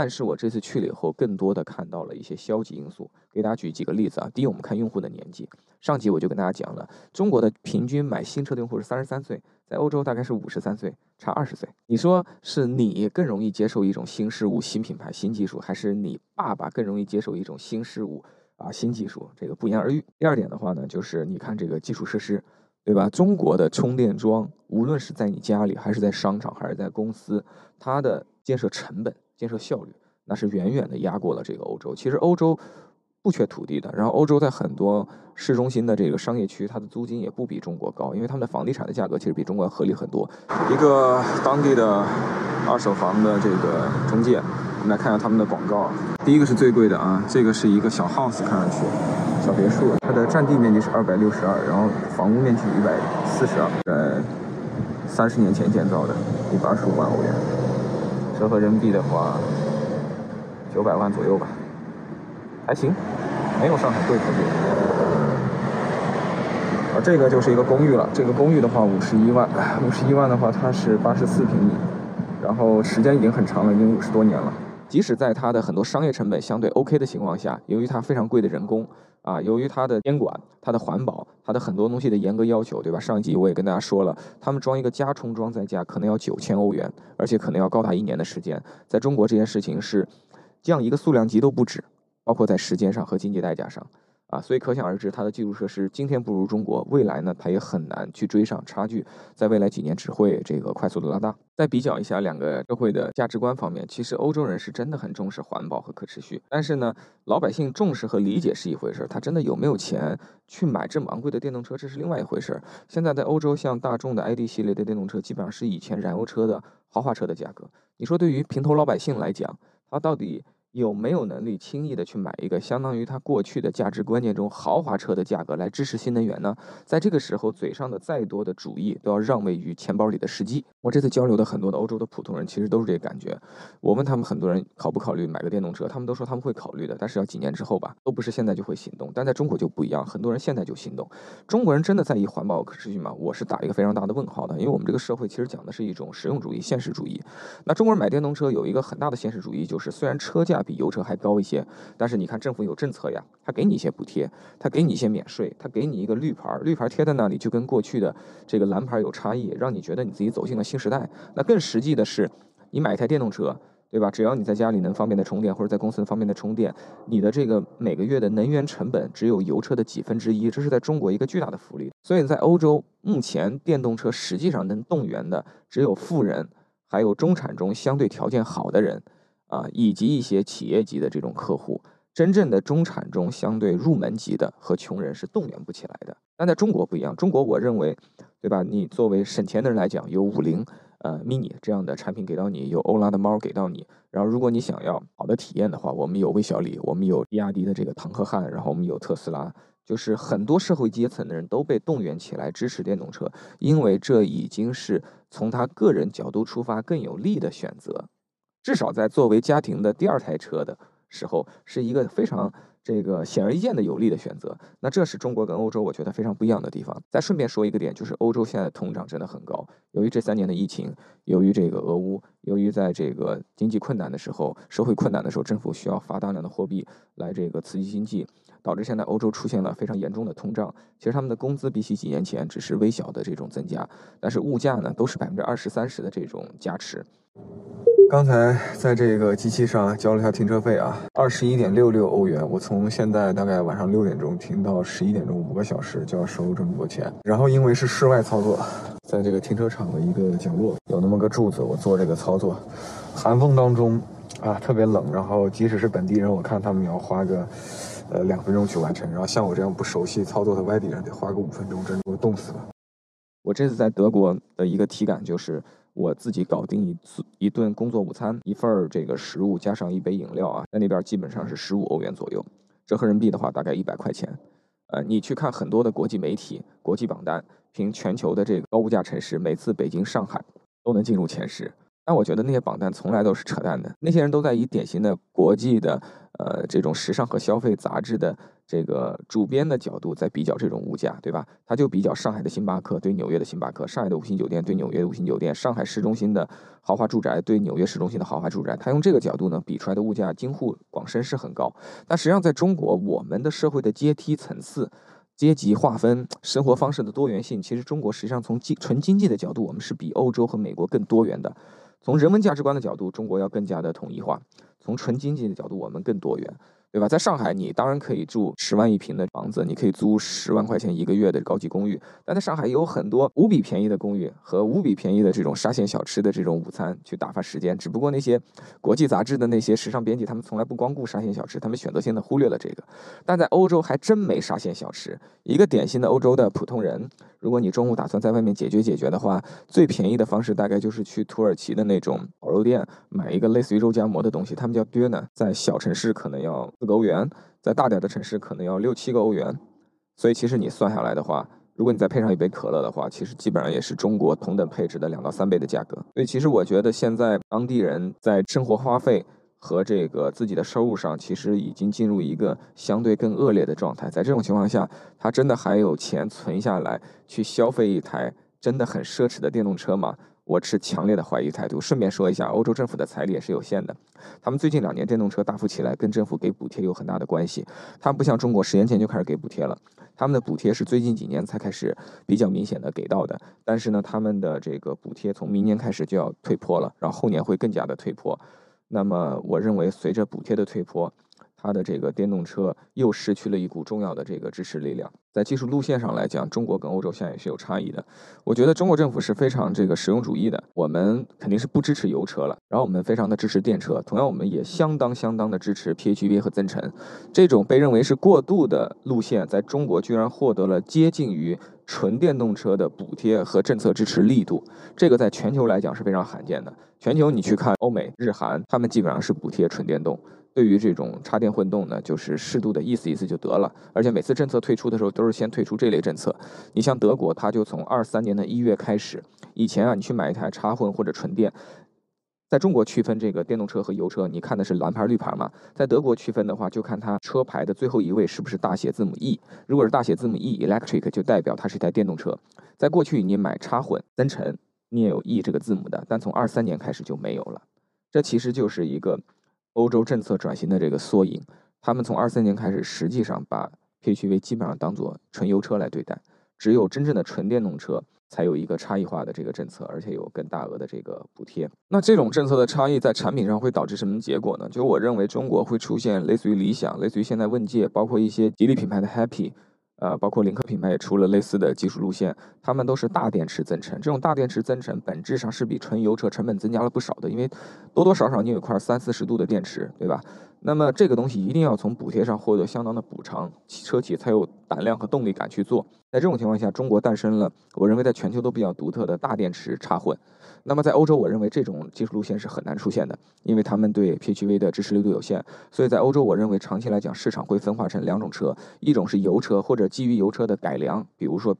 但是我这次去了以后，更多的看到了一些消极因素。给大家举几个例子啊。第一，我们看用户的年纪。上集我就跟大家讲了，中国的平均买新车的用户是三十三岁，在欧洲大概是五十三岁，差二十岁。你说是你更容易接受一种新事物、新品牌、新技术，还是你爸爸更容易接受一种新事物啊、新技术？这个不言而喻。第二点的话呢，就是你看这个基础设施。对吧？中国的充电桩，无论是在你家里，还是在商场，还是在公司，它的建设成本、建设效率，那是远远的压过了这个欧洲。其实欧洲不缺土地的，然后欧洲在很多市中心的这个商业区，它的租金也不比中国高，因为他们的房地产的价格其实比中国要合理很多。一个当地的二手房的这个中介，我们来看一下他们的广告。第一个是最贵的啊，这个是一个小 house，看上去。小别墅，它的占地面积是二百六十二，然后房屋面积一百四十二，在三十年前建造的，一百二十五万欧元，折合人民币的话，九百万左右吧，还行，没有上海贵特别。啊，这个就是一个公寓了，这个公寓的话五十一万，五十一万的话它是八十四平米，然后时间已经很长了，已经五十多年了。即使在它的很多商业成本相对 OK 的情况下，由于它非常贵的人工。啊，由于它的监管、它的环保、它的很多东西的严格要求，对吧？上一集我也跟大家说了，他们装一个加充装载架可能要九千欧元，而且可能要高达一年的时间。在中国这件事情是降一个数量级都不止，包括在时间上和经济代价上。啊，所以可想而知，它的基础设施今天不如中国，未来呢，它也很难去追上差距，在未来几年只会这个快速的拉大。再比较一下两个社会的价值观方面，其实欧洲人是真的很重视环保和可持续，但是呢，老百姓重视和理解是一回事，他真的有没有钱去买这么昂贵的电动车，这是另外一回事。现在在欧洲，像大众的 ID 系列的电动车，基本上是以前燃油车的豪华车的价格。你说对于平头老百姓来讲，他到底？有没有能力轻易的去买一个相当于他过去的价值观念中豪华车的价格来支持新能源呢？在这个时候，嘴上的再多的主意都要让位于钱包里的实际。我这次交流的很多的欧洲的普通人，其实都是这个感觉。我问他们很多人考不考虑买个电动车，他们都说他们会考虑的，但是要几年之后吧，都不是现在就会行动。但在中国就不一样，很多人现在就行动。中国人真的在意环保可持续吗？我是打一个非常大的问号的，因为我们这个社会其实讲的是一种实用主义、现实主义。那中国人买电动车有一个很大的现实主义，就是虽然车价比油车还高。一些，但是你看政府有政策呀，他给你一些补贴，他给你一些免税，他给你一个绿牌，绿牌贴在那里就跟过去的这个蓝牌有差异，让你觉得你自己走进了新时代。那更实际的是，你买一台电动车，对吧？只要你在家里能方便的充电，或者在公司能方便的充电，你的这个每个月的能源成本只有油车的几分之一，这是在中国一个巨大的福利。所以在欧洲，目前电动车实际上能动员的只有富人，还有中产中相对条件好的人。啊，以及一些企业级的这种客户，真正的中产中相对入门级的和穷人是动员不起来的。但在中国不一样，中国我认为，对吧？你作为省钱的人来讲，有五菱呃 mini 这样的产品给到你，有欧拉的猫给到你。然后如果你想要好的体验的话，我们有魏小李，我们有比亚迪的这个唐河汉，然后我们有特斯拉，就是很多社会阶层的人都被动员起来支持电动车，因为这已经是从他个人角度出发更有利的选择。至少在作为家庭的第二台车的时候，是一个非常这个显而易见的有利的选择。那这是中国跟欧洲我觉得非常不一样的地方。再顺便说一个点，就是欧洲现在通胀真的很高。由于这三年的疫情，由于这个俄乌，由于在这个经济困难的时候、社会困难的时候，政府需要发大量的货币来这个刺激经济，导致现在欧洲出现了非常严重的通胀。其实他们的工资比起几年前只是微小的这种增加，但是物价呢都是百分之二十三十的这种加持。刚才在这个机器上交了一下停车费啊，二十一点六六欧元。我从现在大概晚上六点钟停到十一点钟，五个小时就要收这么多钱。然后因为是室外操作，在这个停车场的一个角落有那么个柱子，我做这个操作。寒风当中啊，特别冷。然后即使是本地人，我看他们也要花个呃两分钟去完成。然后像我这样不熟悉操作的外地人，得花个五分钟，真的我冻死了。我这次在德国的一个体感就是。我自己搞定一次一顿工作午餐，一份儿这个食物加上一杯饮料啊，在那边基本上是十五欧元左右，折合人民币的话大概一百块钱。呃，你去看很多的国际媒体、国际榜单，凭全球的这个高物价城市，每次北京、上海都能进入前十。但我觉得那些榜单从来都是扯淡的，那些人都在以典型的国际的呃这种时尚和消费杂志的。这个主编的角度在比较这种物价，对吧？他就比较上海的星巴克对纽约的星巴克，上海的五星酒店对纽约的五星酒店，上海市中心的豪华住宅对纽约市中心的豪华住宅。他用这个角度呢，比出来的物价京沪广深是很高。但实际上，在中国，我们的社会的阶梯层次、阶级划分、生活方式的多元性，其实中国实际上从经纯经济的角度，我们是比欧洲和美国更多元的。从人文价值观的角度，中国要更加的统一化；从纯经济的角度，我们更多元。对吧？在上海，你当然可以住十万一平的房子，你可以租十万块钱一个月的高级公寓。但在上海有很多无比便宜的公寓和无比便宜的这种沙县小吃的这种午餐去打发时间。只不过那些国际杂志的那些时尚编辑，他们从来不光顾沙县小吃，他们选择性的忽略了这个。但在欧洲还真没沙县小吃。一个典型的欧洲的普通人，如果你中午打算在外面解决解决的话，最便宜的方式大概就是去土耳其的那种烤肉店买一个类似于肉夹馍的东西，他们叫 d 呢，在小城市可能要。四个欧元，在大点的城市可能要六七个欧元，所以其实你算下来的话，如果你再配上一杯可乐的话，其实基本上也是中国同等配置的两到三倍的价格。所以其实我觉得现在当地人在生活花费和这个自己的收入上，其实已经进入一个相对更恶劣的状态。在这种情况下，他真的还有钱存下来去消费一台真的很奢侈的电动车吗？我持强烈的怀疑态度。顺便说一下，欧洲政府的财力也是有限的，他们最近两年电动车大幅起来，跟政府给补贴有很大的关系。他们不像中国十年前就开始给补贴了，他们的补贴是最近几年才开始比较明显的给到的。但是呢，他们的这个补贴从明年开始就要退坡了，然后后年会更加的退坡。那么，我认为随着补贴的退坡，它的这个电动车又失去了一股重要的这个支持力量。在技术路线上来讲，中国跟欧洲现在也是有差异的。我觉得中国政府是非常这个实用主义的，我们肯定是不支持油车了，然后我们非常的支持电车，同样我们也相当相当的支持 PHEV 和增程。这种被认为是过渡的路线，在中国居然获得了接近于纯电动车的补贴和政策支持力度，这个在全球来讲是非常罕见的。全球你去看欧美日韩，他们基本上是补贴纯电动。对于这种插电混动呢，就是适度的意思意思就得了。而且每次政策推出的时候，都是先推出这类政策。你像德国，它就从二三年的一月开始，以前啊，你去买一台插混或者纯电，在中国区分这个电动车和油车，你看的是蓝牌绿牌嘛？在德国区分的话，就看它车牌的最后一位是不是大写字母 E。如果是大写字母 E，electric 就代表它是一台电动车。在过去，你买插混增程，你也有 E 这个字母的，但从二三年开始就没有了。这其实就是一个。欧洲政策转型的这个缩影，他们从二三年开始，实际上把 PHEV 基本上当做纯油车来对待，只有真正的纯电动车才有一个差异化的这个政策，而且有更大额的这个补贴。那这种政策的差异在产品上会导致什么结果呢？就我认为中国会出现类似于理想、类似于现在问界，包括一些吉利品牌的 Happy。呃，包括领克品牌也出了类似的技术路线，他们都是大电池增程。这种大电池增程本质上是比纯油车成本增加了不少的，因为多多少少你有一块三四十度的电池，对吧？那么这个东西一定要从补贴上获得相当的补偿，车企才有胆量和动力敢去做。在这种情况下，中国诞生了我认为在全球都比较独特的大电池插混。那么在欧洲，我认为这种技术路线是很难出现的，因为他们对 PHEV 的支持力度有限。所以在欧洲，我认为长期来讲，市场会分化成两种车，一种是油车或者基于油车的改良，比如说，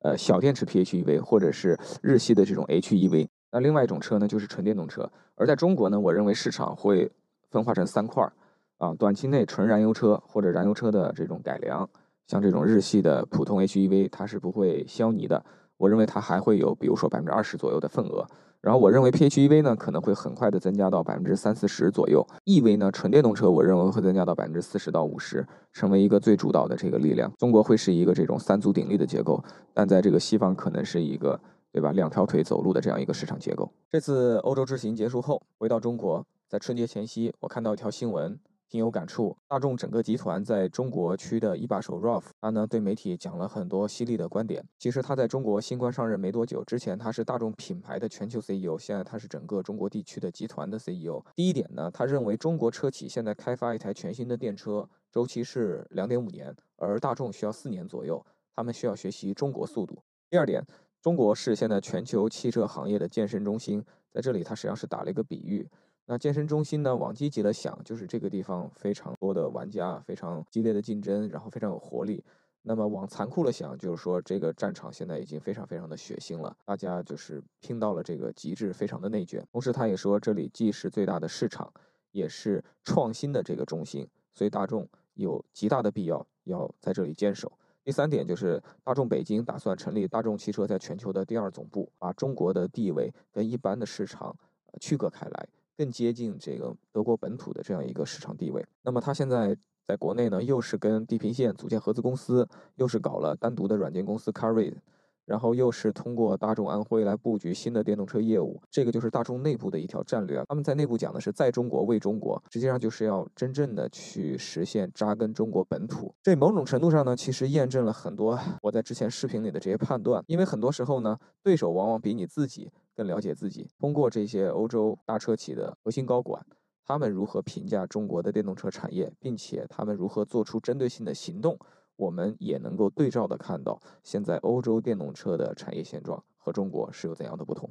呃，小电池 PHEV 或者是日系的这种 HEV。那另外一种车呢，就是纯电动车。而在中国呢，我认为市场会分化成三块儿，啊，短期内纯燃油车或者燃油车的这种改良，像这种日系的普通 HEV，它是不会消弭的。我认为它还会有，比如说百分之二十左右的份额。然后我认为 PHEV 呢可能会很快的增加到百分之三四十左右，EV 呢纯电动车我认为会增加到百分之四十到五十，成为一个最主导的这个力量。中国会是一个这种三足鼎立的结构，但在这个西方可能是一个对吧两条腿走路的这样一个市场结构。这次欧洲之行结束后，回到中国，在春节前夕，我看到一条新闻。挺有感触。大众整个集团在中国区的一把手 Ralph，他呢对媒体讲了很多犀利的观点。其实他在中国新官上任没多久，之前他是大众品牌的全球 CEO，现在他是整个中国地区的集团的 CEO。第一点呢，他认为中国车企现在开发一台全新的电车周期是两点五年，而大众需要四年左右，他们需要学习中国速度。第二点，中国是现在全球汽车行业的健身中心，在这里他实际上是打了一个比喻。那健身中心呢？往积极了想，就是这个地方非常多的玩家，非常激烈的竞争，然后非常有活力。那么往残酷了想，就是说这个战场现在已经非常非常的血腥了，大家就是拼到了这个极致，非常的内卷。同时，他也说这里既是最大的市场，也是创新的这个中心，所以大众有极大的必要要在这里坚守。第三点就是大众北京打算成立大众汽车在全球的第二总部，把中国的地位跟一般的市场区隔开来，更接近这个德国本土的这样一个市场地位。那么它现在。在国内呢，又是跟地平线组建合资公司，又是搞了单独的软件公司 Carry，然后又是通过大众安徽来布局新的电动车业务，这个就是大众内部的一条战略。他们在内部讲的是在中国为中国，实际上就是要真正的去实现扎根中国本土。这某种程度上呢，其实验证了很多我在之前视频里的这些判断，因为很多时候呢，对手往往比你自己更了解自己。通过这些欧洲大车企的核心高管。他们如何评价中国的电动车产业，并且他们如何做出针对性的行动，我们也能够对照的看到，现在欧洲电动车的产业现状和中国是有怎样的不同。